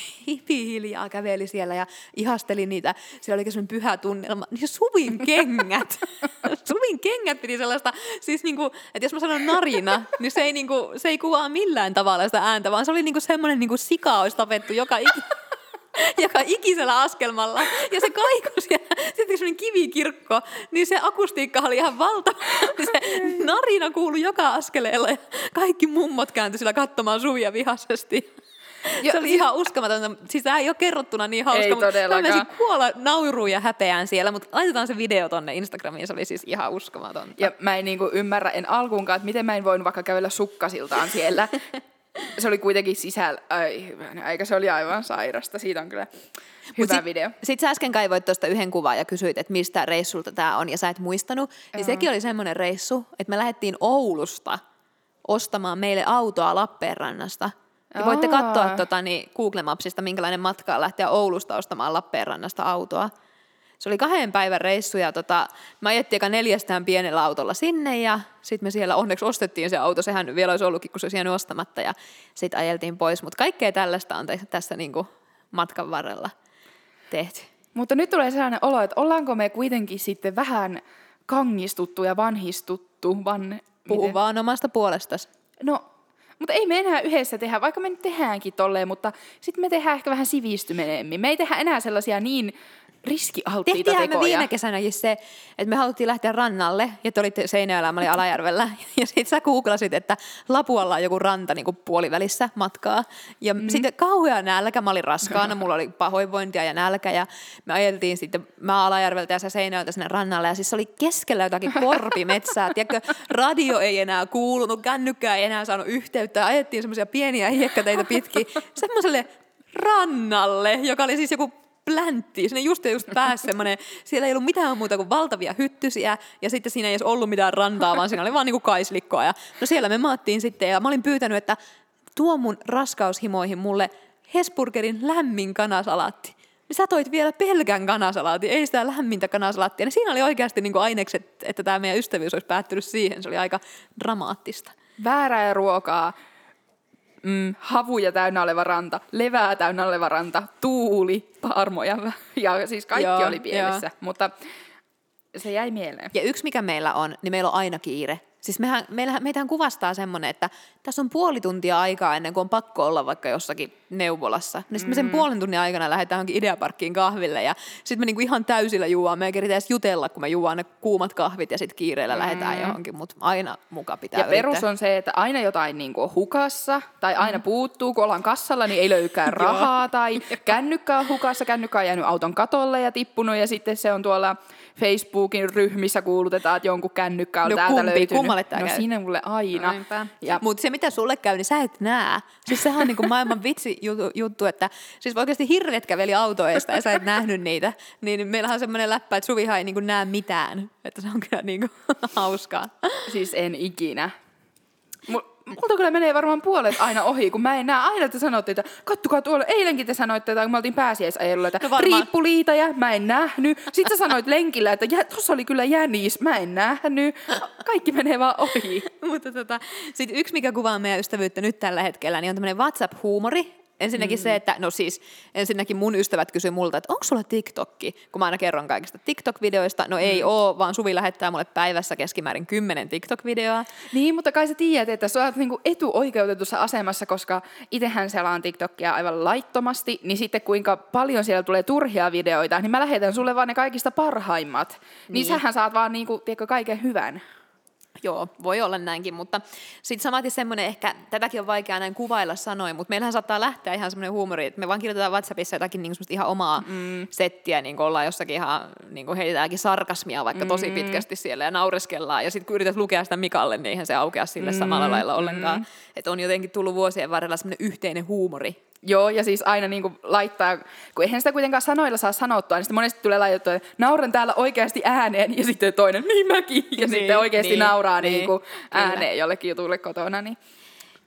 hiljaa käveli siellä ja ihasteli niitä. Siellä oli semmoinen pyhä tunnelma. Niin suvin kengät. *laughs* suvin kengät piti sellaista, *laughs* siis niinku, että jos mä sanon narina, niin se ei, niinku, se ei kuvaa millään tavalla sitä ääntä, vaan se oli niinku semmoinen niinku sika olisi tapettu joka iki, *laughs* joka ikisellä askelmalla. Ja se kaikus ja sitten semmoinen kivikirkko, niin se akustiikka oli ihan valtava. *laughs* Se narina kuului joka askeleella ja kaikki mummot kääntyi sillä katsomaan suvia vihaisesti. Ja se oli siis- ihan uskomatonta. Siis tämä ei ole kerrottuna niin hauska, Ei mutta mä menisin kuolla nauruun ja häpeään siellä, mutta laitetaan se video tonne Instagramiin, se oli siis ihan uskomatonta. Ja mä en niinku ymmärrä en alkuunkaan, että miten mä en voinut vaikka kävellä sukkasiltaan siellä. *laughs* Se oli kuitenkin sisällä, ai aika, se oli aivan sairasta. Siitä on kyllä hyvä sit, video. Sitten sä äsken kaivoit tuosta yhden kuvan ja kysyit, että mistä reissulta tämä on, ja sä et muistanut. Niin sekin oli semmoinen reissu, että me lähdettiin Oulusta ostamaan meille autoa Lappeenrannasta. Ja voitte katsoa tota, niin Google Mapsista, minkälainen matka on lähteä Oulusta ostamaan Lappeenrannasta autoa. Se oli kahden päivän reissu ja tota, mä ajettiin eka neljästään pienellä autolla sinne ja sitten me siellä onneksi ostettiin se auto. Sehän vielä olisi ollutkin, kun se olisi jäänyt ostamatta ja sitten ajeltiin pois. Mutta kaikkea tällaista on tässä niinku matkan varrella tehty. Mutta nyt tulee sellainen olo, että ollaanko me kuitenkin sitten vähän kangistuttu ja vanhistuttu. Van... Puhu miten? vaan omasta puolestasi. No, mutta ei me enää yhdessä tehdä, vaikka me nyt tehdäänkin tolleen, mutta sitten me tehdään ehkä vähän sivistyneemmin. Me ei tehdä enää sellaisia niin riskialttiita Tehtiinhän me viime kesänäkin se, että me haluttiin lähteä rannalle, ja te olitte Seinäjoella, mä olin Alajärvellä, *laughs* ja sitten sä googlasit, että Lapualla on joku ranta niin kuin puolivälissä matkaa, ja mm. sitten kauhea nälkä, mä olin raskaana, mulla oli pahoinvointia ja nälkä, ja me ajeltiin sitten, mä Alajärveltä ja sä Seinäjoelta sinne rannalle, ja siis se oli keskellä jotakin korpimetsää, tiedätkö, radio ei enää kuulunut, kännykkää ei enää saanut yhteyttä, ja ajettiin semmoisia pieniä hiekkateitä pitkin, semmoiselle rannalle, joka oli siis joku pläntti, sinne just just pääsi semmoinen, siellä ei ollut mitään muuta kuin valtavia hyttysiä, ja sitten siinä ei edes ollut mitään rantaa, vaan siinä oli vaan niinku kaislikkoa, ja no siellä me maattiin sitten, ja mä olin pyytänyt, että tuo mun raskaushimoihin mulle Hesburgerin lämmin kanasalaatti. Niin sä toit vielä pelkän kanasalaatin, ei sitä lämmintä kanasalaattia. Niin siinä oli oikeasti niin ainekset, että tämä meidän ystävyys olisi päättynyt siihen. Se oli aika dramaattista. Väärää ruokaa, mm, havuja täynnä oleva ranta, levää täynnä oleva ranta, tuuli, parmoja *laughs* ja siis kaikki Joo, oli pielessä, mutta se jäi mieleen. Ja yksi mikä meillä on, niin meillä on aina kiire. Siis mehän, meillähän, meitähän kuvastaa semmoinen, että tässä on puoli tuntia aikaa ennen kuin on pakko olla vaikka jossakin neuvolassa. Niin sitten me sen puolen tunnin aikana lähdetään johonkin ideaparkkiin kahville ja sitten me niinku ihan täysillä juodaan. Me ei keritä edes jutella, kun me juodaan ne kuumat kahvit ja sitten kiireellä lähdetään johonkin, mutta aina muka pitää Ja yrittää. perus on se, että aina jotain niin kuin on hukassa, tai aina puuttuu, kun ollaan kassalla, niin ei löykään *laughs* rahaa, tai *laughs* kännykkä on hukassa, kännykkä on jäänyt auton katolle ja tippunut, ja sitten se on tuolla Facebookin ryhmissä kuulutetaan, että jonkun kännykkä on No täältä kumpi? löytynyt. Kummalle tää no käy? sinne mulle aina. Ja Mutta se, mitä sulle käy, niin sä et näe. Siis sehän on niinku maailman *laughs* vitsi juttu, juttu, että siis oikeasti hirvet käveli autoista ja sä et nähnyt niitä. Niin meillähän on semmoinen läppä, että Suvihan ei niinku näe mitään. Että se on kyllä niinku *laughs* hauskaa. siis en ikinä. Mul- Multa kyllä menee varmaan puolet aina ohi, kun mä en näe. Aina te sanotte, että kattokaa tuolla. Eilenkin te sanoitte, että kun me oltiin pääsiäisajelulla, että No varmaan. riippuliitaja, mä en nähnyt. Sitten sä sanoit lenkillä, että jä, tossa oli kyllä jänis, mä en nähnyt. Kaikki menee vaan ohi. *laughs* Mutta tota, sitten yksi, mikä kuvaa meidän ystävyyttä nyt tällä hetkellä, niin on tämmöinen WhatsApp-huumori. Ensinnäkin mm. se, että no siis ensinnäkin mun ystävät kysyy multa, että onko sulla TikTokki? Kun mä aina kerron kaikista TikTok-videoista. No ei oo, vaan Suvi lähettää mulle päivässä keskimäärin kymmenen TikTok-videoa. Niin, mutta kai sä tiedät, että sä oot niinku etuoikeutetussa asemassa, koska itehän selaan TikTokia aivan laittomasti, niin sitten kuinka paljon siellä tulee turhia videoita, niin mä lähetän sulle vaan ne kaikista parhaimmat. Niin. niin sähän saat vaan niinku, tiedätkö, kaiken hyvän. Joo, voi olla näinkin, mutta sitten samaten semmoinen ehkä, tätäkin on vaikea näin kuvailla sanoin, mutta meillähän saattaa lähteä ihan semmoinen huumori, että me vaan kirjoitetaan WhatsAppissa jotakin niin ihan omaa mm. settiä, niin kuin ollaan jossakin ihan, niin kuin heitetäänkin sarkasmia vaikka tosi Mm. pitkästi siellä ja naureskellaan, ja sitten kun yrität lukea sitä Mikalle, niin eihän se aukea sille mm. samalla lailla ollenkaan. Mm. Että on jotenkin tullut vuosien varrella semmoinen yhteinen huumori. Joo, ja siis aina niinku laittaa, kun eihän sitä kuitenkaan sanoilla saa sanottua, niin sitten monesti tulee laitettua, että nauran täällä oikeasti ääneen, ja sitten toinen, niin mäkin, ja Niin, sitten oikeasti niin, nauraa niin, niinku kyllä. ääneen jollekin jutulle kotona. Niin.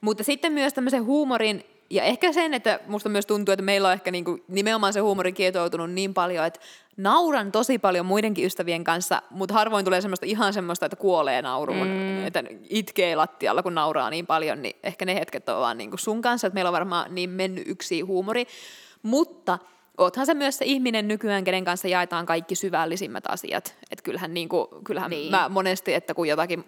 Mutta sitten myös tämmöisen huumorin, ja ehkä sen, että musta myös tuntuu, että meillä on ehkä niinku nimenomaan se huumori kietoutunut niin paljon, että nauran tosi paljon muidenkin ystävien kanssa, mutta harvoin tulee semmoista ihan semmoista, että kuolee nauruun, mm. että itkee lattialla, kun nauraa niin paljon, niin ehkä ne hetket on vaan niinku sun kanssa, että meillä on varmaan niin mennyt yksi huumori, mutta oothan se myös se ihminen nykyään, kenen kanssa jaetaan kaikki syvällisimmät asiat. Että kyllähän, niinku, kyllähän niin. Niin. mä monesti, että kun jotakin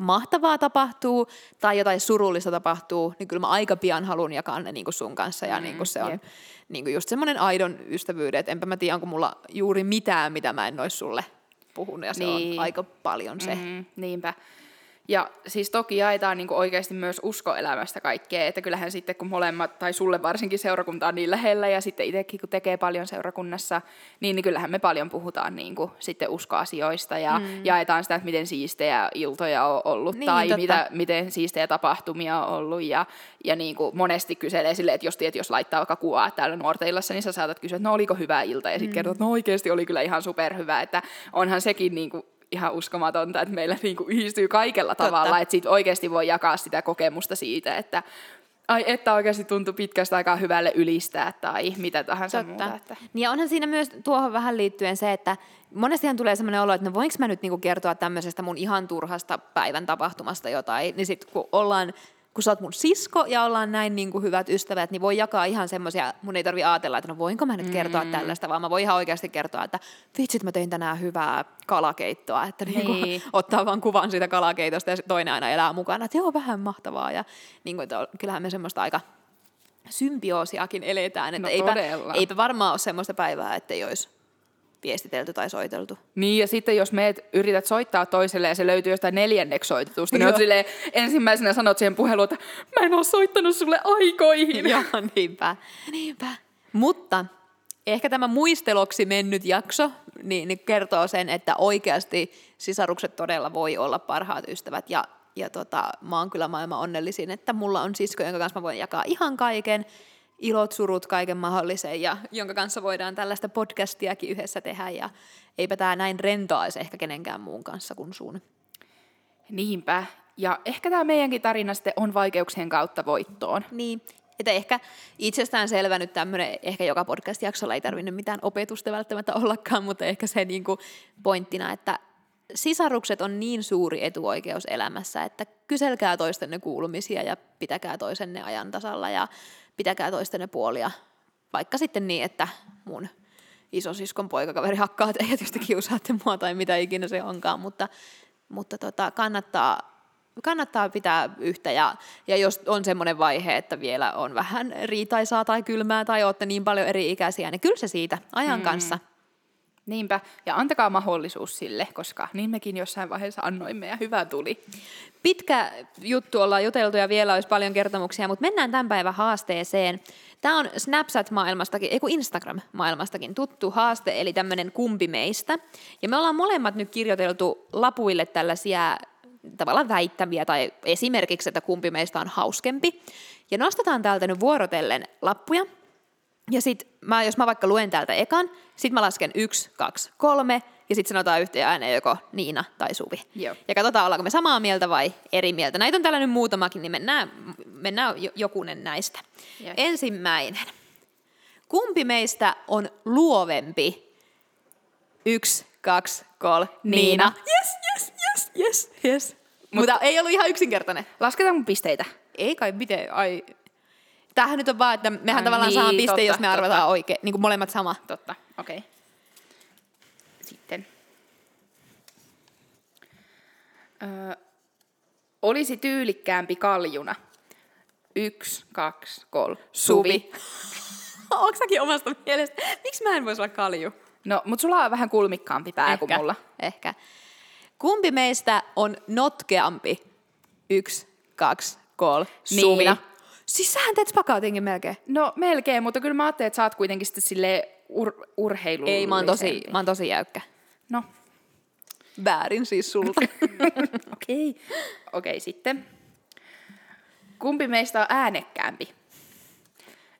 mahtavaa tapahtuu tai jotain surullista tapahtuu, niin kyllä mä aika pian haluan jakaa ne niin kuin sun kanssa. Ja mm, niin kuin se on jep. niin kuin just semmoinen aidon ystävyyden, että enpä mä tiedä, onko mulla juuri mitään, mitä mä en olisi sulle puhunut. Ja se Niin. on aika paljon se. Mm. Niinpä. Ja siis toki jaetaan niinku oikeasti myös uskoelämästä kaikkea, että kyllähän sitten kun molemmat, tai sulle varsinkin seurakunta on niin lähellä, ja sitten itsekin kun tekee paljon seurakunnassa, niin, niin kyllähän me paljon puhutaan niinku sitten uskoasioista, ja mm. jaetaan sitä, että miten siistejä iltoja on ollut, Niin, tai totta. mitä, miten siistejä tapahtumia on ollut, ja, ja niinku monesti kyselee silleen, että jos tiedät, jos laittaa vaikka kuvaa täällä nuorten illassa, niin sä saatat kysyä, että no oliko hyvä ilta, ja sitten mm. kertoo, että no oikeasti oli kyllä ihan superhyvä, että onhan sekin niinku ihan uskomatonta, että meillä niinku yhdistyy kaikella Totta. tavalla, että siitä oikeasti voi jakaa sitä kokemusta siitä, että ai että oikeasti tuntui pitkästä aikaa hyvälle ylistää tai mitä tahansa Totta. muuta. Että. Niin ja onhan siinä myös tuohon vähän liittyen se, että monestihan tulee sellainen olo, että no voinko mä nyt niinku kertoa tämmöisestä mun ihan turhasta päivän tapahtumasta jotain, niin sitten kun ollaan kun sä oot mun sisko ja ollaan näin niin kuin hyvät ystävät, niin voi jakaa ihan semmoisia, mun ei tarvi ajatella, että no voinko mä nyt kertoa mm. tällaista, vaan mä voin ihan oikeasti kertoa, että vitsit mä tein tänään hyvää kalakeittoa, että niin. Niin Niin. kuin, ottaa vaan kuvan siitä kalakeitosta ja toinen aina elää mukana, että joo vähän mahtavaa ja niin kuin, että kyllähän me semmoista aika symbioosiakin eletään, että No eipä, todella. eipä varmaan ole semmoista päivää, että ei olisi viestitelty tai soiteltu. Niin, ja sitten jos meet yrität soittaa toiselle ja se löytyy jostain neljänneksi soitetusta, niin silleen, ensimmäisenä sanot siihen puheluun, että mä en ole soittanut sulle aikoihin. Joo, niinpä. niinpä. Mutta ehkä tämä muisteloksi mennyt jakso niin, niin kertoo sen, että oikeasti sisarukset todella voi olla parhaat ystävät. Ja, ja tota, mä oon kyllä maailman onnellisin, että mulla on sisko, jonka kanssa mä voin jakaa ihan kaiken, ilot, surut, kaiken mahdollisen, ja jonka kanssa voidaan tällaista podcastiakin yhdessä tehdä. Ja eipä tämä näin rentoa olisi ehkä kenenkään muun kanssa kuin sun. Niinpä. Ja ehkä tämä meidänkin tarina sitten on vaikeuksien kautta voittoon. Niin, että ehkä itsestään selvä nyt tämmöinen, ehkä joka podcast-jaksolla ei tarvinnut mitään opetusta välttämättä ollakaan, mutta ehkä se niinku pointtina, että sisarukset on niin suuri etuoikeus elämässä, että kyselkää toistenne kuulumisia ja pitäkää toisenne ajan tasalla ja pitäkää toistenne puolia. Vaikka sitten niin, että mun isosiskon poikakaveri hakkaa teidät, jos te kiusaatte mua tai mitä ikinä se onkaan, mutta, mutta tota, kannattaa, kannattaa pitää yhtä ja, ja jos on semmoinen vaihe, että vielä on vähän riitaisaa tai kylmää tai olette niin paljon eri ikäisiä, niin kyllä se siitä ajan mm. kanssa. Niinpä, ja antakaa mahdollisuus sille, koska niin mekin jossain vaiheessa annoimme ja hyvä tuli. Pitkä juttu ollaan juteltu ja vielä olisi paljon kertomuksia, mutta mennään tämän päivän haasteeseen. Tämä on Snapchat-maailmastakin, ei Instagram-maailmastakin tuttu haaste, eli tämmöinen kumpi meistä. Ja me ollaan molemmat nyt kirjoiteltu lapuille tällaisia tavallaan väittäviä tai esimerkiksi, että kumpi meistä on hauskempi. Ja nostetaan täältä nyt vuorotellen lappuja. Ja sit mä, jos mä vaikka luen täältä ekan, sit mä lasken yksi, kaksi, kolme, ja sitten sanotaan yhteen ääneen joko Niina tai Suvi. Joo. Ja katsotaan, ollaanko me samaa mieltä vai eri mieltä. Näitä on täällä nyt muutamakin, niin mennään, mennään jo- jokunen näistä. Yes. Ensimmäinen. Kumpi meistä on luovempi? Yksi, kaksi, kolme, Niina. Yes, yes, yes, yes, yes. Mutta ei ollut ihan yksinkertainen. Lasketaan mun pisteitä. Ei kai miten, ai. Tämähän nyt on vaan, että mehän Ai tavallaan niin, saadaan piste, totta, jos me arvataan totta. oikein, niin kuin molemmat sama. Totta, okei. Okay. Sitten. Öö, olisi tyylikkäämpi kaljuna. Yksi, kaksi, kolme. Suvi. *laughs* Onko säkin omasta mielestä? Miksi mä en voisi olla kalju? No, mutta sulla on vähän kulmikkaampi pää kuin mulla. Ehkä. Kumpi meistä on notkeampi? Yksi, kaksi, kolme. Niina. Siis sähän teet spakaatinkin melkein. No melkein, mutta kyllä mä ajattelin, että sä oot kuitenkin sitten sille ur- urheilullisempi. Ei, mä oon tosi, mä oon tosi jäykkä. No, Väärin siis sulta. *laughs* okei. Okay. Okei, okay, sitten. Kumpi meistä on äänekkäämpi?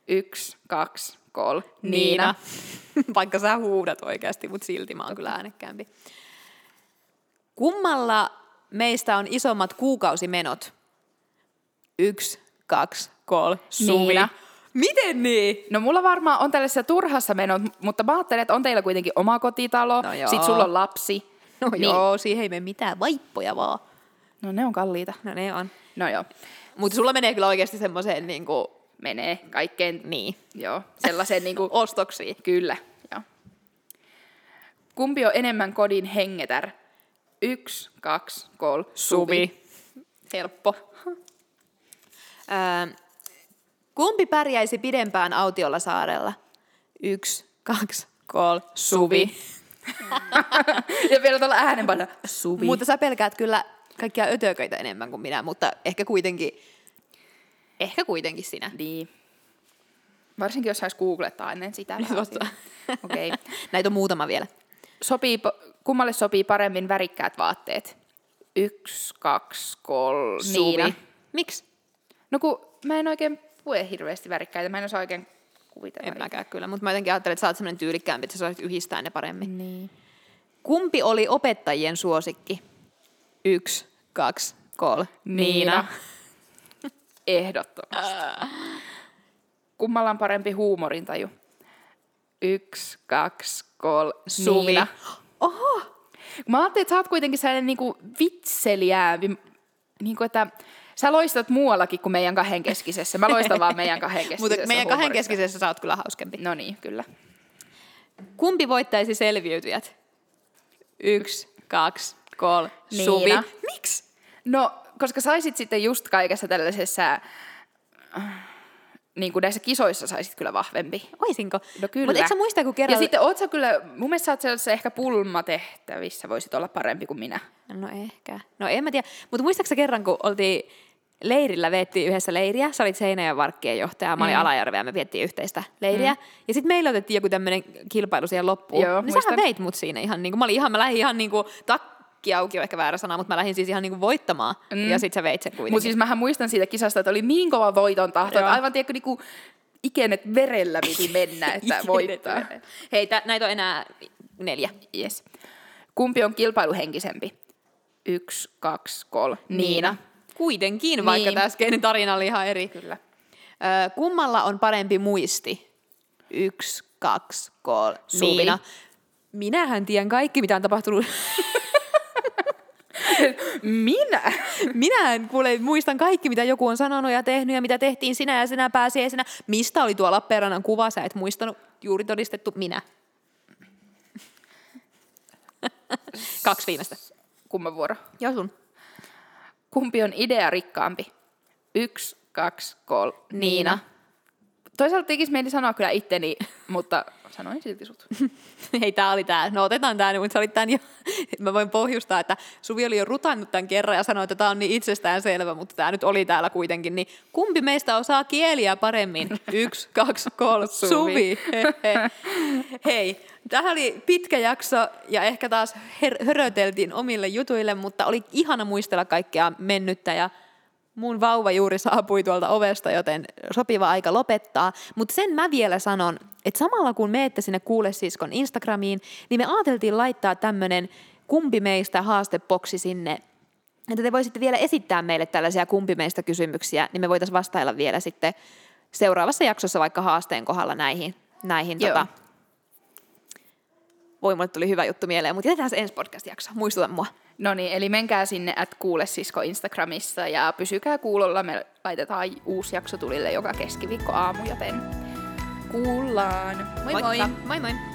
Yksi, kaksi, kolme. Niina. *laughs* Vaikka sä huudat oikeasti, mutta silti mä oon kyllä äänekkäämpi. Kummalla meistä on isommat kuukausimenot? Yksi, kaksi, kolme, Suvi. Niina. Miten niin? No mulla varmaan on tällaisessa turhassa menot, mutta mä ajattelen, että on teillä kuitenkin oma kotitalo, No joo. sit sulla on lapsi. No niin. joo, siihen ei mene mitään vaippoja vaan. No ne on kalliita. No ne on. No joo, Mutta sulla menee kyllä oikeasti semmoiseen niinku, menee kaikkeen, niin, joo, sellaiseen niinku, *laughs* ostoksiin. kyllä, joo. Kumpi on enemmän kodin hengetär? Yksi, kaksi, kolme, Suvi. Helppo. *laughs* Öö, kumpi pärjäisi pidempään autiolla saarella? Yksi, kaksi, kolme, Suvi. ja vielä tuolla äänenpana, Suvi. Mutta sä pelkäät kyllä kaikkia ötököitä enemmän kuin minä, mutta ehkä kuitenkin, ehkä kuitenkin sinä. Niin. Varsinkin jos sais googlettaa ennen sitä. *laughs* Okei. Okay. Näitä on muutama vielä. Sopii, kummalle sopii paremmin värikkäät vaatteet? Yksi, kaksi, kolme, Niina. Miksi? No kun mä en oikein pue hirveästi värikkäitä, mä en osaa oikein kuvitella. En mäkään kyllä, mutta mä jotenkin ajattelin, että sä oot semmoinen tyylikkäämpi, että sä osaat yhdistää ne paremmin. Niin. Kumpi oli opettajien suosikki? Yksi, kaksi, kolme. Niina. *laughs* Ehdottomasti. Kummalla on parempi huumorintaju? Yksi, kaksi, kolme, Suvi. Niina. Oho! Mä ajattelin, että sä oot kuitenkin sellainen niinku vitseliäävi, niinku että sä loistat muuallakin kuin meidän kahden keskisessä. Mä loistan vaan meidän kahden *laughs* keskisessä Mutta meidän kahden keskisessä sä oot kyllä hauskempi. No niin, kyllä. Kumpi voittaisi selviytyjät? Yksi, kaksi, kolme. Suvi. Miksi? No, koska saisit sitten just kaikessa tällaisessa, äh, niin kuin näissä kisoissa saisit kyllä vahvempi. Oisinko? No kyllä. Mutta eikö sä muista, kun kerran... Ja sitten oot sä kyllä, mun mielestä sä oot sellaisessa ehkä pulmatehtävissä, voisit olla parempi kuin minä. No ehkä. No en mä tiedä. Mutta muistaaksä kerran, kun oltiin leirillä, veettiin yhdessä leiriä. Sä olit Seinäjän varkkien johtaja, mä olin mm. Alajärveä ja me viettiin yhteistä leiriä. Mm. Ja sitten meillä otettiin joku tämmöinen kilpailu siihen loppuun. Joo, niin muistan. sähän veit mut siinä ihan niin kuin, mä olin ihan, mä lähdin ihan niin kuin, takki auki on ehkä väärä sana, mutta mä lähdin siis ihan niin kuin voittamaan. Mm. Ja sit sä veit sen kuitenkin. Mutta siis mähän muistan siitä kisasta, että oli niin kova voiton tahto, että aivan tiedätkö, niinku ikenet verellä piti mennä, että voittaa. Hei, tä, näitä on enää neljä. Yes. Kumpi on kilpailuhenkisempi? Yksi, kaksi, kolme. Niina. Kuitenkin, vaikka Niin. tämä äskeinen tarina oli ihan eri. Kyllä. Ö, kummalla on parempi muisti? Yksi, kaksi, kolme. Suvi. Niina. Minähän tiedän kaikki, mitä on tapahtunut. *laughs* Minä? Minähän kuule, muistan kaikki, mitä joku on sanonut ja tehnyt ja mitä tehtiin sinä ja sinä pääsiäisenä. Mistä oli tuo Lappeenrannan kuva, sä et muistanut. Juuri todistettu minä. Kaksi viimeistä. Kumman vuoro? Joo sun. Kumpi on idea rikkaampi? Yksi, kaksi, kolme. Niina. Toisaalta tekisi mieli sanoa kyllä itteni, mutta sanoin silti sut. *laughs* Hei, tää oli tää. No otetaan tää, mutta sä olit tän jo. *laughs* Mä voin pohjustaa, että Suvi oli jo rutannut tämän kerran ja sanoi, että tää on niin itsestään selvä, mutta tää nyt oli täällä kuitenkin. Niin kumpi meistä osaa kieliä paremmin? *laughs* Yksi, kaksi, kolme. Suvi. Suvi. Hei, tähän oli pitkä jakso ja ehkä taas her- höröteltiin omille jutuille, mutta oli ihana muistella kaikkea mennyttä ja mun vauva juuri saapui tuolta ovesta, joten sopiva aika lopettaa. Mutta sen mä vielä sanon, että samalla kun meette sinne Kuule siskon Instagramiin, niin me ajateltiin laittaa tämmönen kumpi meistä haastepoksi sinne, että te voisitte vielä esittää meille tällaisia kumpi meistä kysymyksiä, niin me voitaisiin vastailla vielä sitten seuraavassa jaksossa vaikka haasteen kohdalla näihin. näihin Joo. tota. Voi, mulle tuli hyvä juttu mieleen, mutta jätetään se ensi podcast-jakso. Muistuta mua. No niin, eli menkää sinne at kuule sisko Instagramissa ja pysykää kuulolla. Me laitetaan uusi jakso tulille joka keskiviikko aamu, joten kuullaan. Moi moi! Moi moi!